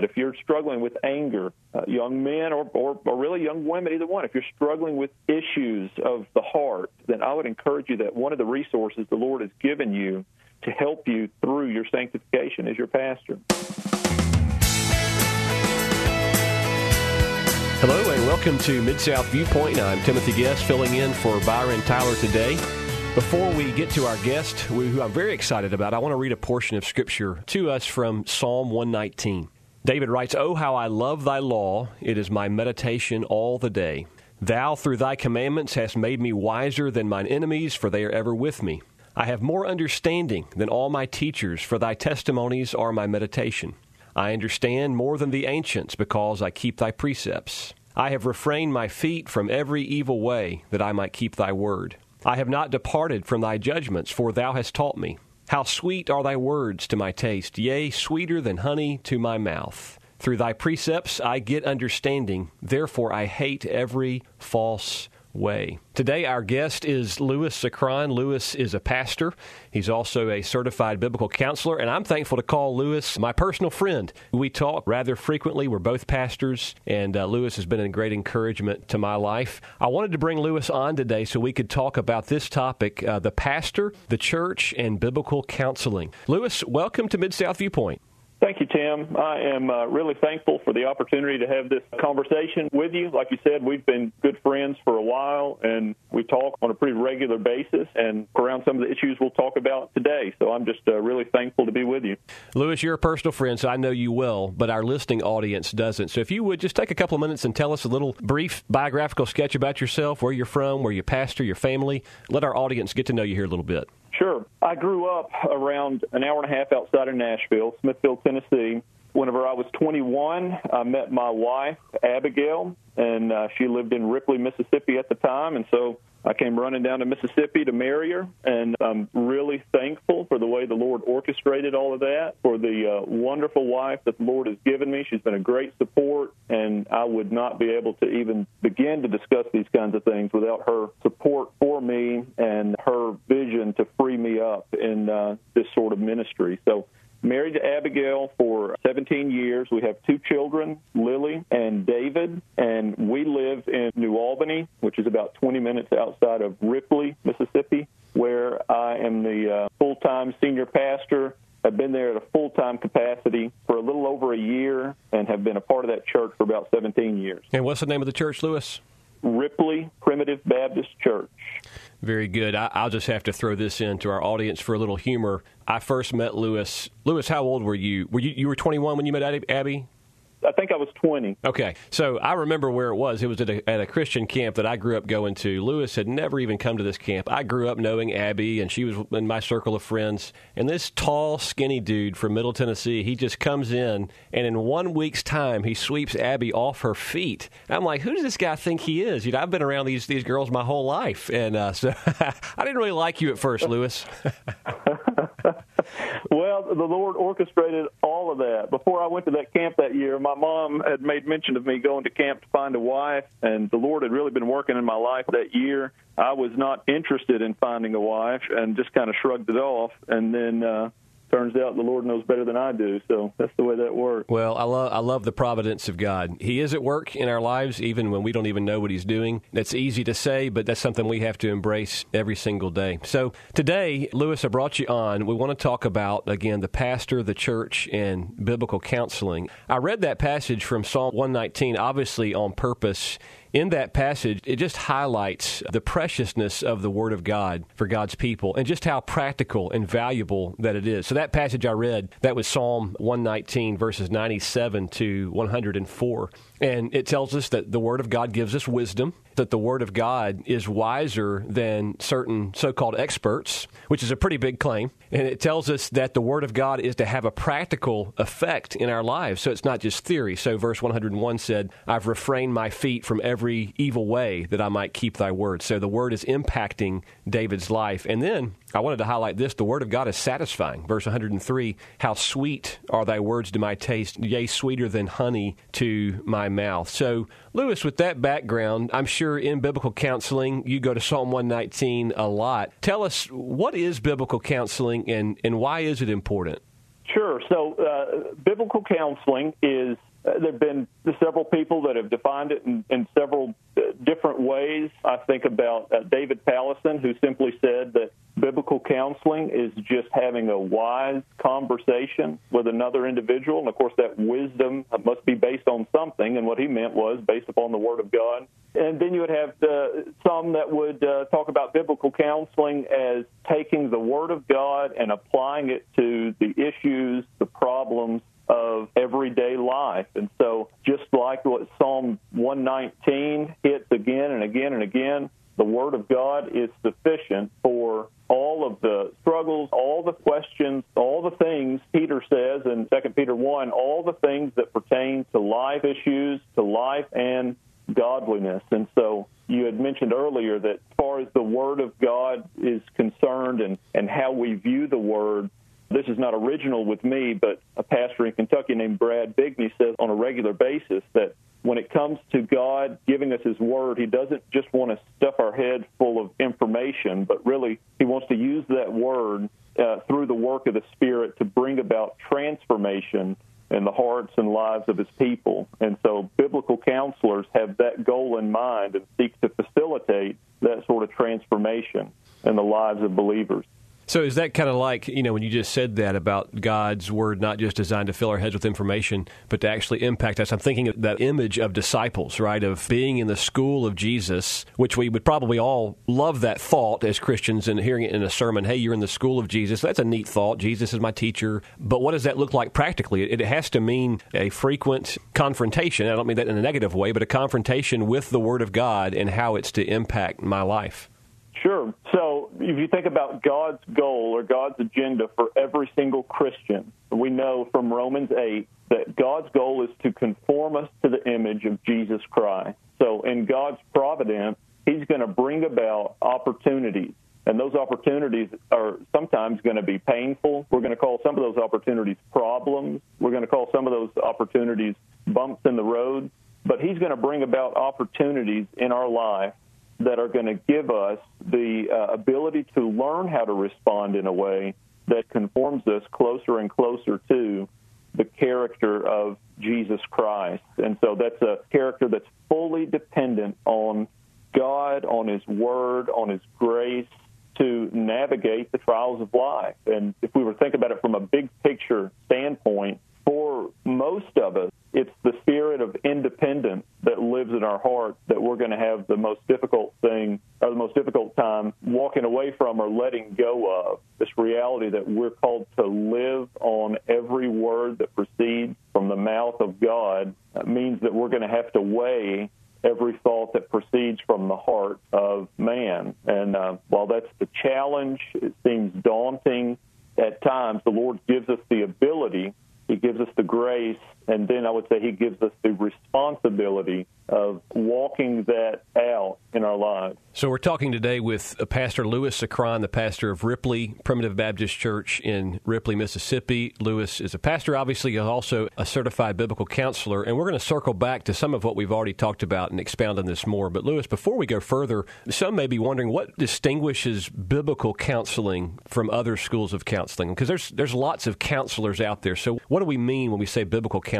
If you're struggling with anger, uh, young men or, or, or really young women, either one, if you're struggling with issues of the heart, then I would encourage you that one of the resources the Lord has given you to help you through your sanctification is your pastor. Hello and welcome to Mid South Viewpoint. I'm Timothy Guest filling in for Byron Tyler today. Before we get to our guest, who I'm very excited about, I want to read a portion of Scripture to us from Psalm 119. David writes, Oh, how I love thy law! It is my meditation all the day. Thou, through thy commandments, hast made me wiser than mine enemies, for they are ever with me. I have more understanding than all my teachers, for thy testimonies are my meditation. I understand more than the ancients, because I keep thy precepts. I have refrained my feet from every evil way, that I might keep thy word. I have not departed from thy judgments, for thou hast taught me. How sweet are thy words to my taste, yea, sweeter than honey to my mouth. Through thy precepts I get understanding, therefore I hate every false way. Today, our guest is Lewis Sacron. Lewis is a pastor. He's also a certified biblical counselor, and I'm thankful to call Lewis my personal friend. We talk rather frequently. We're both pastors, and uh, Louis has been a great encouragement to my life. I wanted to bring Lewis on today so we could talk about this topic uh, the pastor, the church, and biblical counseling. Lewis, welcome to Mid South Viewpoint. Thank you, Tim. I am uh, really thankful for the opportunity to have this conversation with you. Like you said, we've been good friends for a while, and we talk on a pretty regular basis and around some of the issues we'll talk about today. So I'm just uh, really thankful to be with you. Louis, you're a personal friend, so I know you well, but our listening audience doesn't. So if you would just take a couple of minutes and tell us a little brief biographical sketch about yourself, where you're from, where you pastor, your family, let our audience get to know you here a little bit. Sure. I grew up around an hour and a half outside of Nashville, Smithville, Tennessee. Whenever I was 21, I met my wife, Abigail, and uh, she lived in Ripley, Mississippi at the time. And so I came running down to Mississippi to marry her, and I'm really thankful for the way the Lord orchestrated all of that, for the uh, wonderful wife that the Lord has given me. She's been a great support, and I would not be able to even begin to discuss these kinds of things without her support for me and her vision to free me up in uh, this sort of ministry. So married to Abigail for 17 years. We have two children, Lily and David, and we live in New Albany, which is about 20 minutes outside of Ripley, Mississippi, where I am the uh, full time senior pastor. I've been there at a full time capacity for a little over a year and have been a part of that church for about 17 years. And what's the name of the church, Lewis? Ripley Primitive Baptist Church. Very good. I, will just have to throw this in to our audience for a little humor. I first met Lewis. Lewis, how old were you? Were you you were 21 when you met Abby? I think I was 20. Okay. So I remember where it was. It was at a, at a, Christian camp that I grew up going to. Lewis had never even come to this camp. I grew up knowing Abby, and she was in my circle of friends. And this tall, skinny dude from Middle Tennessee, he just comes in, and in one week's time, he sweeps Abby off her feet. I'm like, who does this guy think he is? You know, I've been around these, these girls my whole life. And uh, so I didn't really like you at first, Lewis. well, the Lord orchestrated of that. Before I went to that camp that year, my mom had made mention of me going to camp to find a wife, and the Lord had really been working in my life that year. I was not interested in finding a wife and just kind of shrugged it off. And then uh, turns out the Lord knows better than I do. So that's the way that works. Well, I love I love the providence of God. He is at work in our lives, even when we don't even know what He's doing. That's easy to say, but that's something we have to embrace every single day. So today, Louis, I brought you on. We want to talk about again the pastor, the church, and biblical counseling. I read that passage from Psalm 119, obviously on purpose in that passage, it just highlights the preciousness of the Word of God for God's people and just how practical and valuable that it is. So, that passage I read, that was Psalm 119, verses 97 to 104. And it tells us that the Word of God gives us wisdom, that the Word of God is wiser than certain so called experts, which is a pretty big claim. And it tells us that the Word of God is to have a practical effect in our lives. So it's not just theory. So verse 101 said, I've refrained my feet from every evil way that I might keep thy word. So the Word is impacting David's life. And then I wanted to highlight this the Word of God is satisfying. Verse 103 How sweet are thy words to my taste, yea, sweeter than honey to my mouth. So, Louis, with that background, I'm sure in biblical counseling, you go to Psalm 119 a lot. Tell us, what is biblical counseling and, and why is it important? Sure. So, uh, biblical counseling is there have been several people that have defined it in, in several uh, different ways. I think about uh, David Powlison, who simply said that biblical counseling is just having a wise conversation with another individual. And of course, that wisdom must be based on something. And what he meant was based upon the Word of God. And then you would have uh, some that would uh, talk about biblical counseling as taking the Word of God and applying it to the issues, the problems, of everyday life. And so, just like what Psalm 119 hits again and again and again, the Word of God is sufficient for all of the struggles, all the questions, all the things Peter says in 2 Peter 1, all the things that pertain to life issues, to life and godliness. And so you had mentioned earlier that as far as the Word of God is concerned and, and how we view the Word, this is not original with me, but a pastor in Kentucky named Brad Bigney says on a regular basis that when it comes to God giving us His Word, He doesn't just want to stuff our head full of information, but really He wants to use that Word uh, through the work of the Spirit to bring about transformation in the hearts and lives of His people. And so biblical counselors have that goal in mind and seek to facilitate that sort of transformation in the lives of believers. So is that kind of like, you know, when you just said that about God's word not just designed to fill our heads with information, but to actually impact us? I'm thinking of that image of disciples, right? Of being in the school of Jesus, which we would probably all love that thought as Christians and hearing it in a sermon. Hey, you're in the school of Jesus. That's a neat thought. Jesus is my teacher. But what does that look like practically? It has to mean a frequent confrontation. I don't mean that in a negative way, but a confrontation with the word of God and how it's to impact my life. Sure. So if you think about God's goal or God's agenda for every single Christian, we know from Romans 8 that God's goal is to conform us to the image of Jesus Christ. So in God's providence, He's going to bring about opportunities. And those opportunities are sometimes going to be painful. We're going to call some of those opportunities problems. We're going to call some of those opportunities bumps in the road. But He's going to bring about opportunities in our life that are going to give us the uh, ability to learn how to respond in a way that conforms us closer and closer to the character of Jesus Christ. And so that's a character that's fully dependent on God, on His Word, on His grace to navigate the trials of life. And if we were to think about it from a big picture standpoint, for most of us, it's the spirit of independence that lives in our heart that we're going to have the most difficult thing or the most difficult time walking away from or letting go of. This reality that we're called to live on every word that proceeds from the mouth of God means that we're going to have to weigh every thought that proceeds from the heart of man. And uh, while that's the challenge, it seems daunting at times, the Lord gives us the ability he gives us the grace, and then I would say He gives us the responsibility of walking that out in our lives. So we're talking today with Pastor Lewis Sacron, the pastor of Ripley Primitive Baptist Church in Ripley, Mississippi. Lewis is a pastor, obviously, he's also a certified biblical counselor, and we're going to circle back to some of what we've already talked about and expound on this more. But Lewis, before we go further, some may be wondering what distinguishes biblical counseling from other schools of counseling, because there's there's lots of counselors out there. So what do we mean when we say biblical counseling?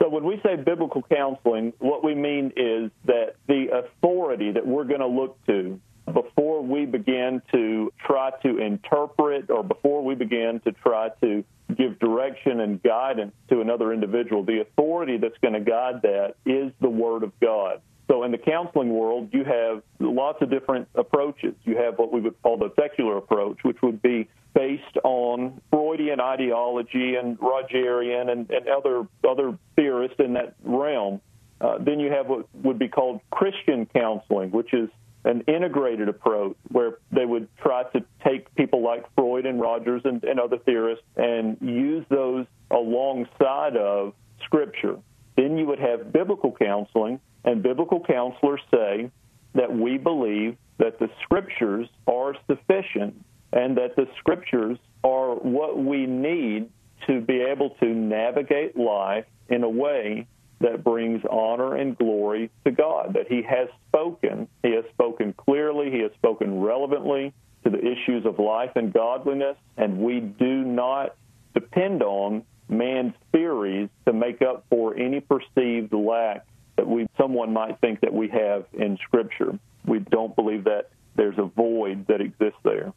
So when we say biblical counseling, what we mean is that the authority that we're going to look to before we begin to try to interpret or before we begin to try to give direction and guidance to another individual, the authority that's going to guide that is the Word of God. So in the counseling world, you have lots of different approaches. You have what we would call the secular approach, which would be based on Freudian ideology and Rogerian and, and other other theorists in that realm. Uh, then you have what would be called Christian counseling, which is an integrated approach where they would try to take people like Freud and Rogers and, and other theorists and use those alongside of Scripture. Then you would have biblical counseling, and biblical counselors say that we believe that the scriptures are sufficient and that the scriptures are what we need to be able to navigate life in a way that brings honor and glory to God. That He has spoken, He has spoken clearly, He has spoken relevantly to the issues of life and godliness, and we do not depend on man's theories to make up for any perceived lack that we someone might think that we have in Scripture. We don't believe that there's a void that exists there.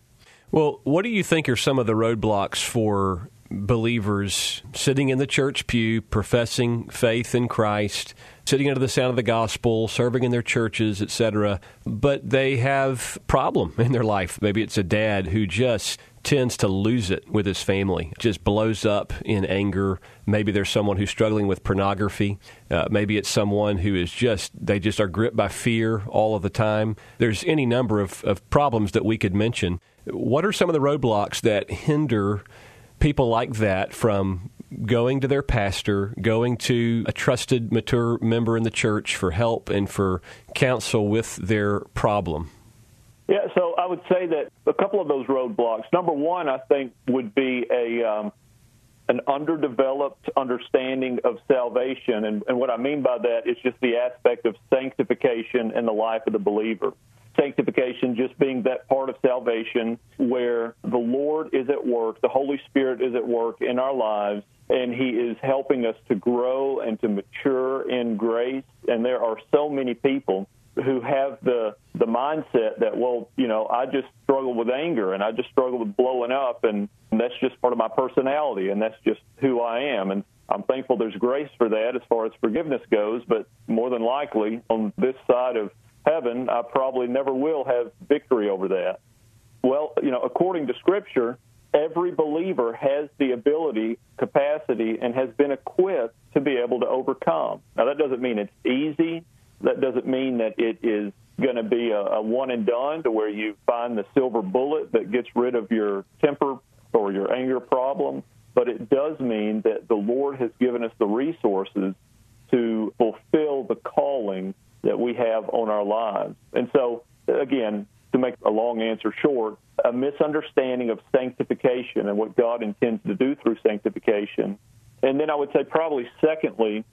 Well, what do you think are some of the roadblocks for believers sitting in the church pew, professing faith in Christ, sitting under the sound of the gospel, serving in their churches, etc., but they have problem in their life. Maybe it's a dad who just tends to lose it with his family, just blows up in anger. Maybe there's someone who's struggling with pornography. Uh, maybe it's someone who is just, they just are gripped by fear all of the time. There's any number of, of problems that we could mention. What are some of the roadblocks that hinder people like that from going to their pastor, going to a trusted, mature member in the church for help and for counsel with their problem? Yeah, so I would say that a couple of those roadblocks. Number one, I think, would be a um, an underdeveloped understanding of salvation, and, and what I mean by that is just the aspect of sanctification in the life of the believer sanctification just being that part of salvation where the Lord is at work, the Holy Spirit is at work in our lives, and He is helping us to grow and to mature in grace. And there are so many people who have the the mindset that well you know I just struggle with anger and I just struggle with blowing up and, that's just part of my personality and that's just who I am and I'm thankful there's grace for that as far as forgiveness goes but more than likely on this side of heaven, I probably never will have victory over that. Well, you know, according to Scripture, every believer has the ability, capacity, and has been equipped to be able to overcome. Now, that doesn't mean it's easy. That doesn't mean that it is going to be a, a one and done to where you find the silver bullet that gets rid of your temper or your anger problem. But it does mean that the Lord has given us the resources to fulfill the calling that we have on our lives. And so, again, to make a long answer short, a misunderstanding of sanctification and what God intends to do through sanctification. And then I would say, probably secondly,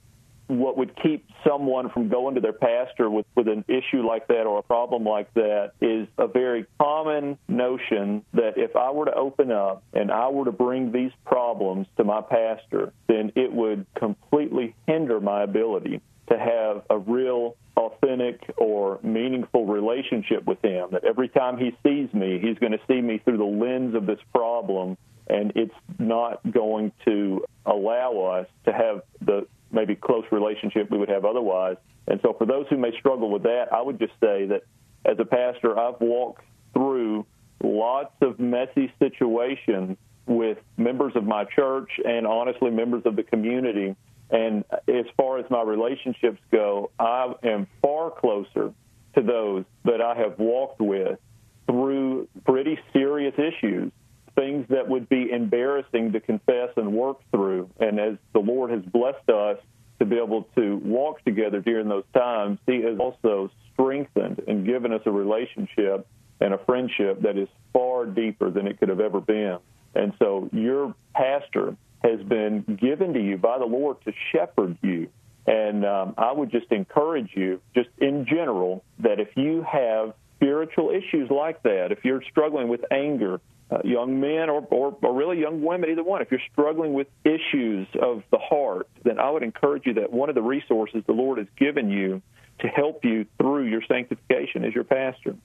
what would keep someone from going to their pastor with, with an issue like that or a problem like that is a very common notion that if I were to open up and I were to bring these problems to my pastor, then it would completely hinder my ability to have a real authentic or meaningful relationship with him. That every time he sees me, he's going to see me through the lens of this problem, and it's not going to allow us to have the maybe close relationship we would have otherwise. And so, for those who may struggle with that, I would just say that as a pastor, I've walked through lots of messy situations with members of my church and honestly members of the community and as far as my relationships go, I am far closer to those that I have walked with through pretty serious issues, things that would be embarrassing to confess and work through. And as the Lord has blessed us to be able to walk together during those times, He has also strengthened and given us a relationship and a friendship that is far deeper than it could have ever been. And so your pastor has been given to you by the Lord to shepherd you. And um, I would just encourage you, just in general, that if you have spiritual issues like that, if you're struggling with anger, uh, young men or, or, or really young women, either one, if you're struggling with issues of the heart, then I would encourage you that one of the resources the Lord has given you to help you through your sanctification is your pastor.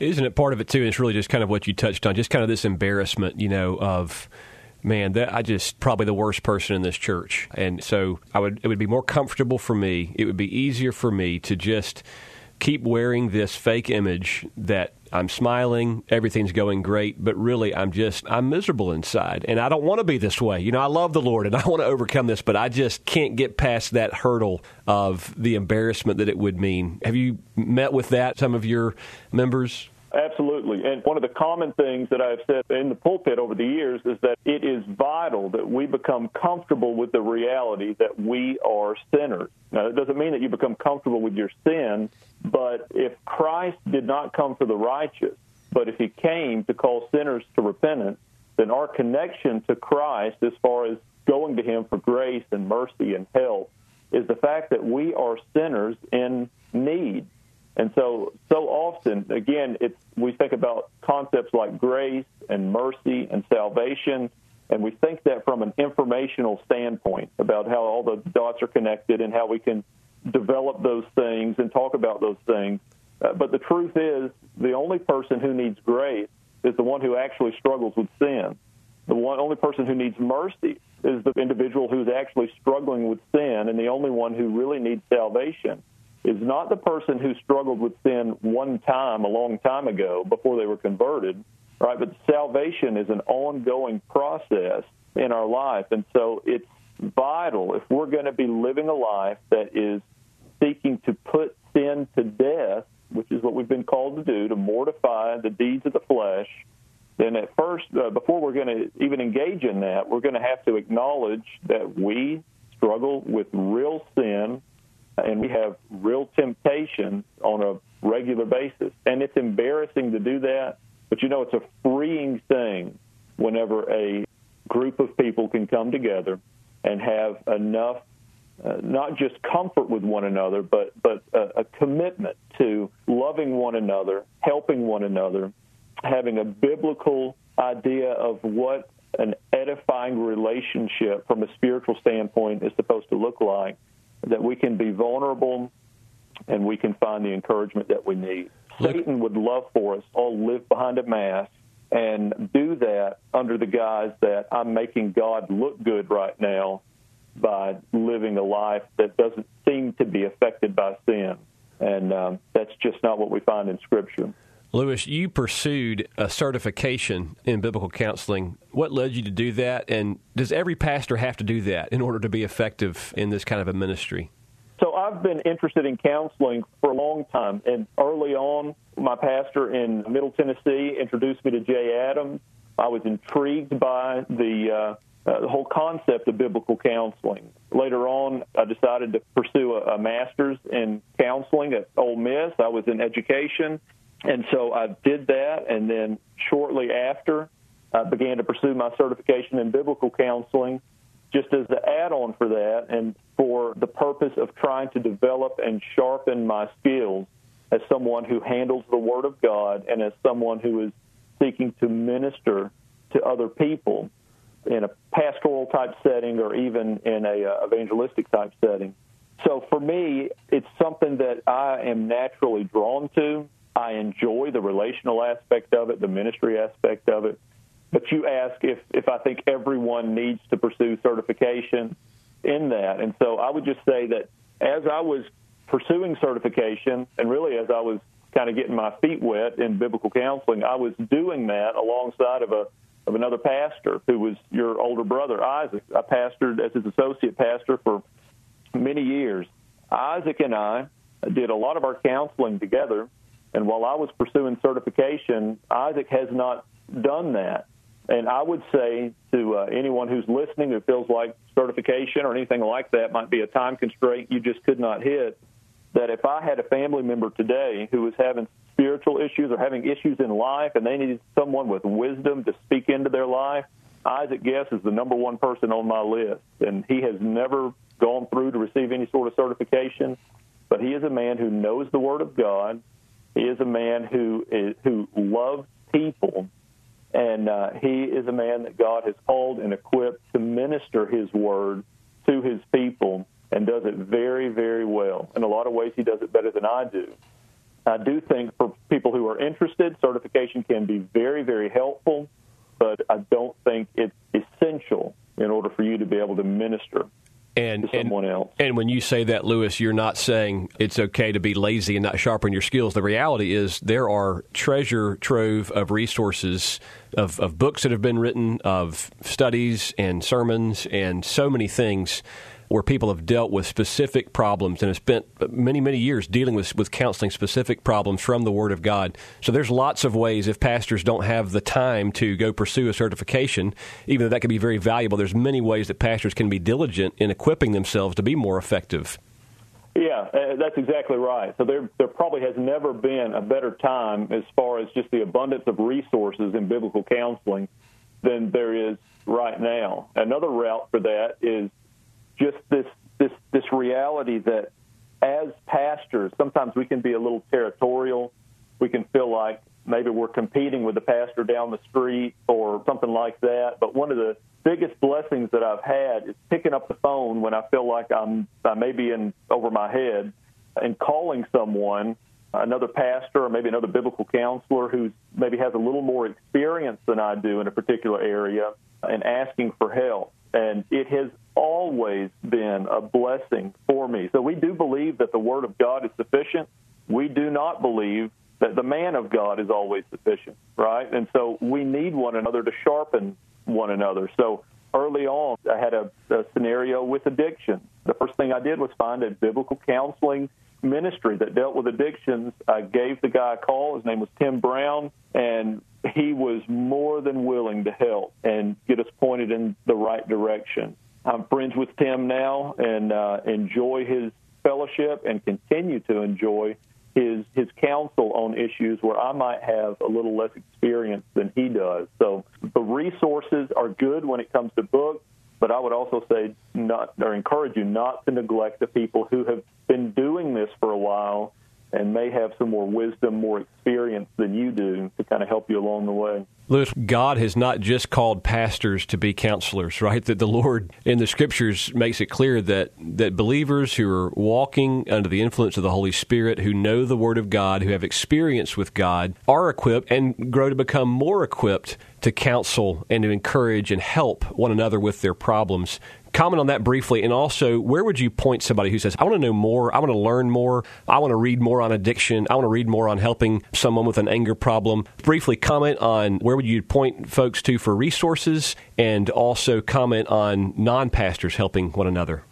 Isn't it part of it too? And It's really just kind of what you touched on, just kind of this embarrassment, you know, of man, that I just probably the worst person in this church. And so I would it would be more comfortable for me. It would be easier for me to just keep wearing this fake image that I'm smiling, everything's going great, but really I'm just I'm miserable inside and I don't want to be this way. You know, I love the Lord and I want to overcome this, but I just can't get past that hurdle of the embarrassment that it would mean. Have you met with that some of your members? Absolutely. And one of the common things that I've said in the pulpit over the years is that it is vital that we become comfortable with the reality that we are sinners. Now, that doesn't mean that you become comfortable with your sin, but if Christ did not come for the righteous, but if he came to call sinners to repentance, then our connection to Christ, as far as going to him for grace and mercy and help, is the fact that we are sinners in need. And so, so often, again, it's we think about concepts like grace and mercy and salvation, And we think that from an informational standpoint about how all the dots are connected and how we can develop those things and talk about those things. Uh, but the truth is, the only person who needs grace is the one who actually struggles with sin. The one only person who needs mercy is the individual who's actually struggling with sin, and the only one who really needs salvation is not the person who struggled with sin one time a long time ago before they were converted, right? But salvation is an ongoing process in our life, and so it's vital if we're going to be living a life that is seeking to put sin to death, which is what we've been called to do, to mortify the deeds of the flesh then at first, uh, before we're going to even engage in that, we're going to have to acknowledge that we struggle with real sin and we have real temptation on a regular basis. And it's embarrassing to do that, but you know, it's a freeing thing whenever a group of people can come together and have enough, uh, not just comfort with one another, but, but a, a commitment to loving one another, helping one another, having a biblical idea of what an edifying relationship from a spiritual standpoint is supposed to look like, that we can be vulnerable and we can find the encouragement that we need. Satan would love for us all live behind a mask and do that under the guise that I'm making God look good right now by living a life that doesn't seem to be affected by sin. And um, that's just not what we find in Scripture. Lewis, you pursued a certification in biblical counseling. What led you to do that? And does every pastor have to do that in order to be effective in this kind of a ministry? So I've been interested in counseling for a long time. And early on, my pastor in Middle Tennessee introduced me to Jay Adams. I was intrigued by the uh, uh, the whole concept of biblical counseling. Later on, I decided to pursue a, a master's in counseling at Ole Miss. I was in education, and so I did that, and then shortly after, I began to pursue my certification in biblical counseling just as the add on for that and for the purpose of trying to develop and sharpen my skills as someone who handles the Word of God and as someone who is seeking to minister to other people in a pastoral type setting or even in a uh, evangelistic type setting. So for me, it's something that I am naturally drawn to. I enjoy the relational aspect of it, the ministry aspect of it. But you ask if, if I think everyone needs to pursue certification in that. And so I would just say that as I was pursuing certification, and really as I was kind of getting my feet wet in biblical counseling, I was doing that alongside of a of another pastor who was your older brother, Isaac. I pastored as his associate pastor for many years. Isaac and I did a lot of our counseling together, and while I was pursuing certification, Isaac has not done that. And I would say to uh, anyone who's listening who feels like certification or anything like that might be a time constraint you just could not hit, that if I had a family member today who was having spiritual issues or having issues in life and they needed someone with wisdom to speak into their life, Isaac Guest is the number one person on my list. And he has never gone through to receive any sort of certification, but he is a man who knows the Word of God. He is a man who is, who loves people and uh, he is a man that God has called and equipped to minister his word to his people and does it very, very well. In a lot of ways, he does it better than I do. I do think for people who are interested, certification can be very, very helpful, but I don't think it's essential in order for you to be able to minister and, someone and, else. And when you say that, Lewis, you're not saying it's okay to be lazy and not sharpen your skills. The reality is there are treasure trove of resources, of, of books that have been written, of studies and sermons, and so many things where people have dealt with specific problems and have spent many, many years dealing with, with counseling specific problems from the Word of God. So there's lots of ways if pastors don't have the time to go pursue a certification, even though that can be very valuable, there's many ways that pastors can be diligent in equipping themselves to be more effective. Yeah, uh, that's exactly right. So there, there probably has never been a better time as far as just the abundance of resources in biblical counseling than there is right now. Another route for that is just this this this reality that as pastors, sometimes we can be a little territorial. We can feel like maybe we're competing with the pastor down the street or something like that. But one of the biggest blessings that I've had is picking up the phone when I feel like I'm I may be in over my head and calling someone, another pastor or maybe another biblical counselor who maybe has a little more experience than I do in a particular area and asking for help. And it has always been a blessing for me. So we do believe that the Word of God is sufficient. We do not believe that the man of God is always sufficient, right? And so we need one another to sharpen one another. So early on, I had a, a scenario with addiction. The first thing I did was find a biblical counseling ministry that dealt with addictions. I gave the guy a call. His name was Tim Brown, and he was more than willing to help and get us pointed in the right direction. I'm friends with Tim now and uh, enjoy his fellowship and continue to enjoy his his counsel on issues where I might have a little less experience than he does. So the resources are good when it comes to books, but I would also say not or encourage you not to neglect the people who have been doing this for a while and may have some more wisdom, more experience than you do to kind of help you along the way. Lewis, God has not just called pastors to be counselors, right? That the Lord in the scriptures makes it clear that, that believers who are walking under the influence of the Holy Spirit, who know the Word of God, who have experience with God, are equipped and grow to become more equipped to counsel and to encourage and help one another with their problems comment on that briefly, and also where would you point somebody who says, "I want to know more, I want to learn more, I want to read more on addiction, I want to read more on helping someone with an anger problem." Briefly comment on where would you point folks to for resources, and also comment on non-pastors helping one another.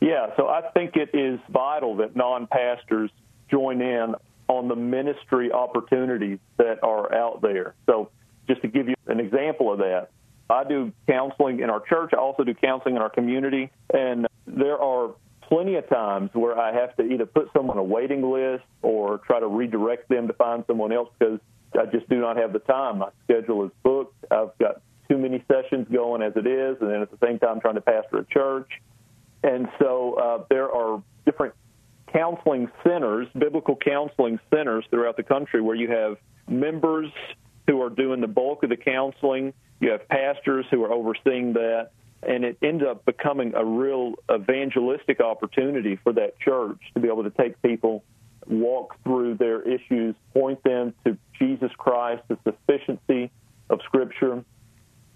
Yeah, so I think it is vital that non-pastors join in on the ministry opportunities that are out there. So, just to give you an example of that, I do counseling in our church. I also do counseling in our community. And there are plenty of times where I have to either put someone on a waiting list or try to redirect them to find someone else because I just do not have the time. My schedule is booked. I've got too many sessions going as it is, and then at the same time trying to pastor a church. And so uh, there are different counseling centers, biblical counseling centers throughout the country where you have members who are doing the bulk of the counseling you have pastors who are overseeing that, and it ends up becoming a real evangelistic opportunity for that church to be able to take people, walk through their issues, point them to Jesus Christ, the sufficiency of Scripture.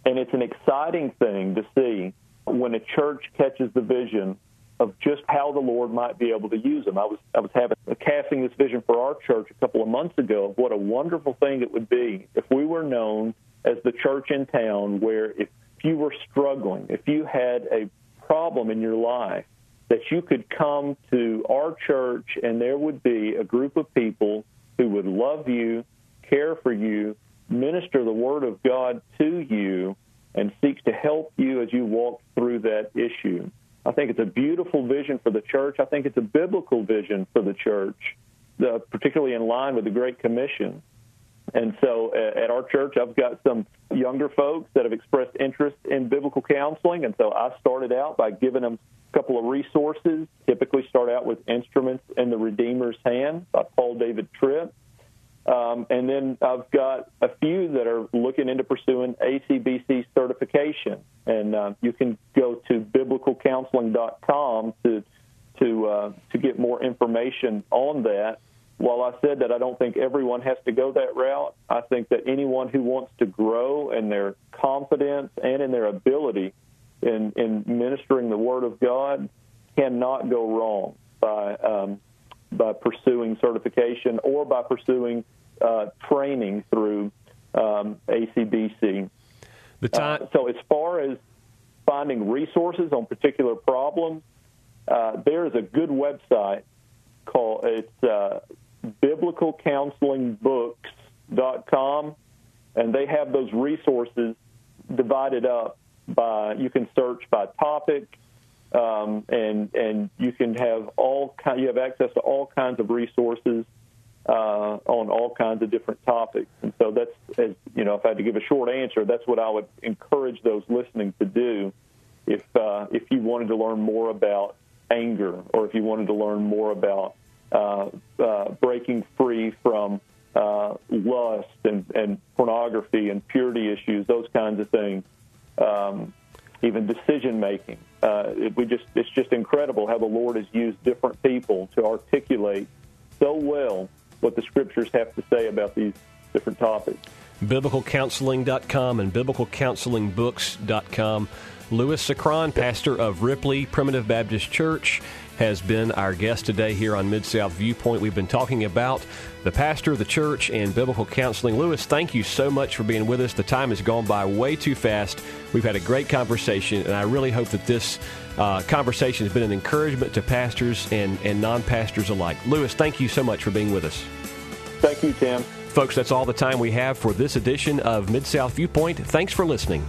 And it's an exciting thing to see when a church catches the vision of just how the Lord might be able to use them. I was I was having casting this vision for our church a couple of months ago of what a wonderful thing it would be if we were known as the church in town where if you were struggling, if you had a problem in your life, that you could come to our church and there would be a group of people who would love you, care for you, minister the Word of God to you, and seek to help you as you walk through that issue. I think it's a beautiful vision for the church. I think it's a biblical vision for the church, uh, particularly in line with the Great Commission. And so at our church, I've got some younger folks that have expressed interest in biblical counseling. And so I started out by giving them a couple of resources. Typically, start out with Instruments in the Redeemer's Hand by Paul David Tripp. Um, and then I've got a few that are looking into pursuing ACBC certification. And uh, you can go to biblicalcounseling.com to to uh, to get more information on that while I said that I don't think everyone has to go that route, I think that anyone who wants to grow in their confidence and in their ability in, in ministering the Word of God cannot go wrong by um, by pursuing certification or by pursuing uh, training through um, ACBC. The time- uh, so, as far as finding resources on particular problems, uh, there is a good website called it's uh, biblicalcounselingbooks.com, and they have those resources divided up by you can search by topic, um, and and you can have all kind, you have access to all kinds of resources uh, on all kinds of different topics. And so that's as you know, if I had to give a short answer, that's what I would encourage those listening to do. If uh, if you wanted to learn more about anger, or if you wanted to learn more about breaking free from uh, lust and, and pornography and purity issues, those kinds of things, um, even decision making. Uh, it, we just it's just incredible how the Lord has used different people to articulate so well what the scriptures have to say about these different topics. BiblicalCounseling.com and BiblicalCounselingBooks.com. Louis Sacron, pastor of Ripley Primitive Baptist Church, has been our guest today here on Mid South Viewpoint. We've been talking about the pastor of the church and biblical counseling. Louis, thank you so much for being with us. The time has gone by way too fast. We've had a great conversation, and I really hope that this uh, conversation has been an encouragement to pastors and, and non pastors alike. Louis, thank you so much for being with us. Thank you, Tim. Folks, that's all the time we have for this edition of Mid South Viewpoint. Thanks for listening.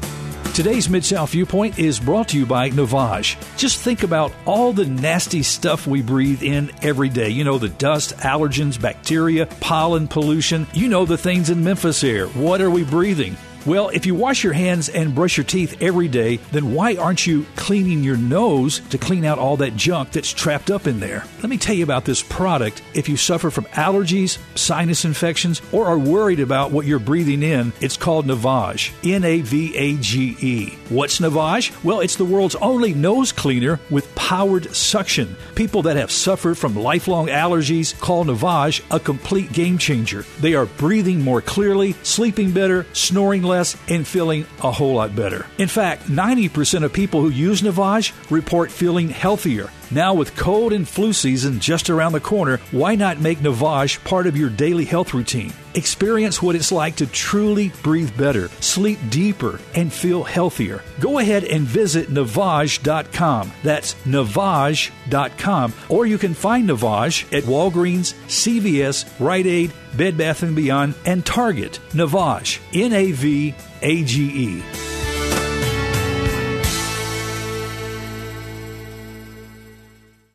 Today's Mid South Viewpoint is brought to you by Navage. Just think about all the nasty stuff we breathe in every day. You know, the dust, allergens, bacteria, pollen, pollution. You know the things in Memphis air. What are we breathing? Well, if you wash your hands and brush your teeth every day, then why aren't you cleaning your nose to clean out all that junk that's trapped up in there? Let me tell you about this product. If you suffer from allergies, sinus infections, or are worried about what you're breathing in, it's called Navage. N A V A G E. What's Navage? Well, it's the world's only nose cleaner with powered suction. People that have suffered from lifelong allergies call Navage a complete game changer. They are breathing more clearly, sleeping better, snoring less less and feeling a whole lot better. In fact, 90% of people who use Navage report feeling healthier. Now, with cold and flu season just around the corner, why not make Navage part of your daily health routine? Experience what it's like to truly breathe better, sleep deeper, and feel healthier. Go ahead and visit Navage.com. That's Navage.com. Or you can find Navage at Walgreens, CVS, Rite Aid, Bed Bath & Beyond, and Target. Navage. N A V A G E.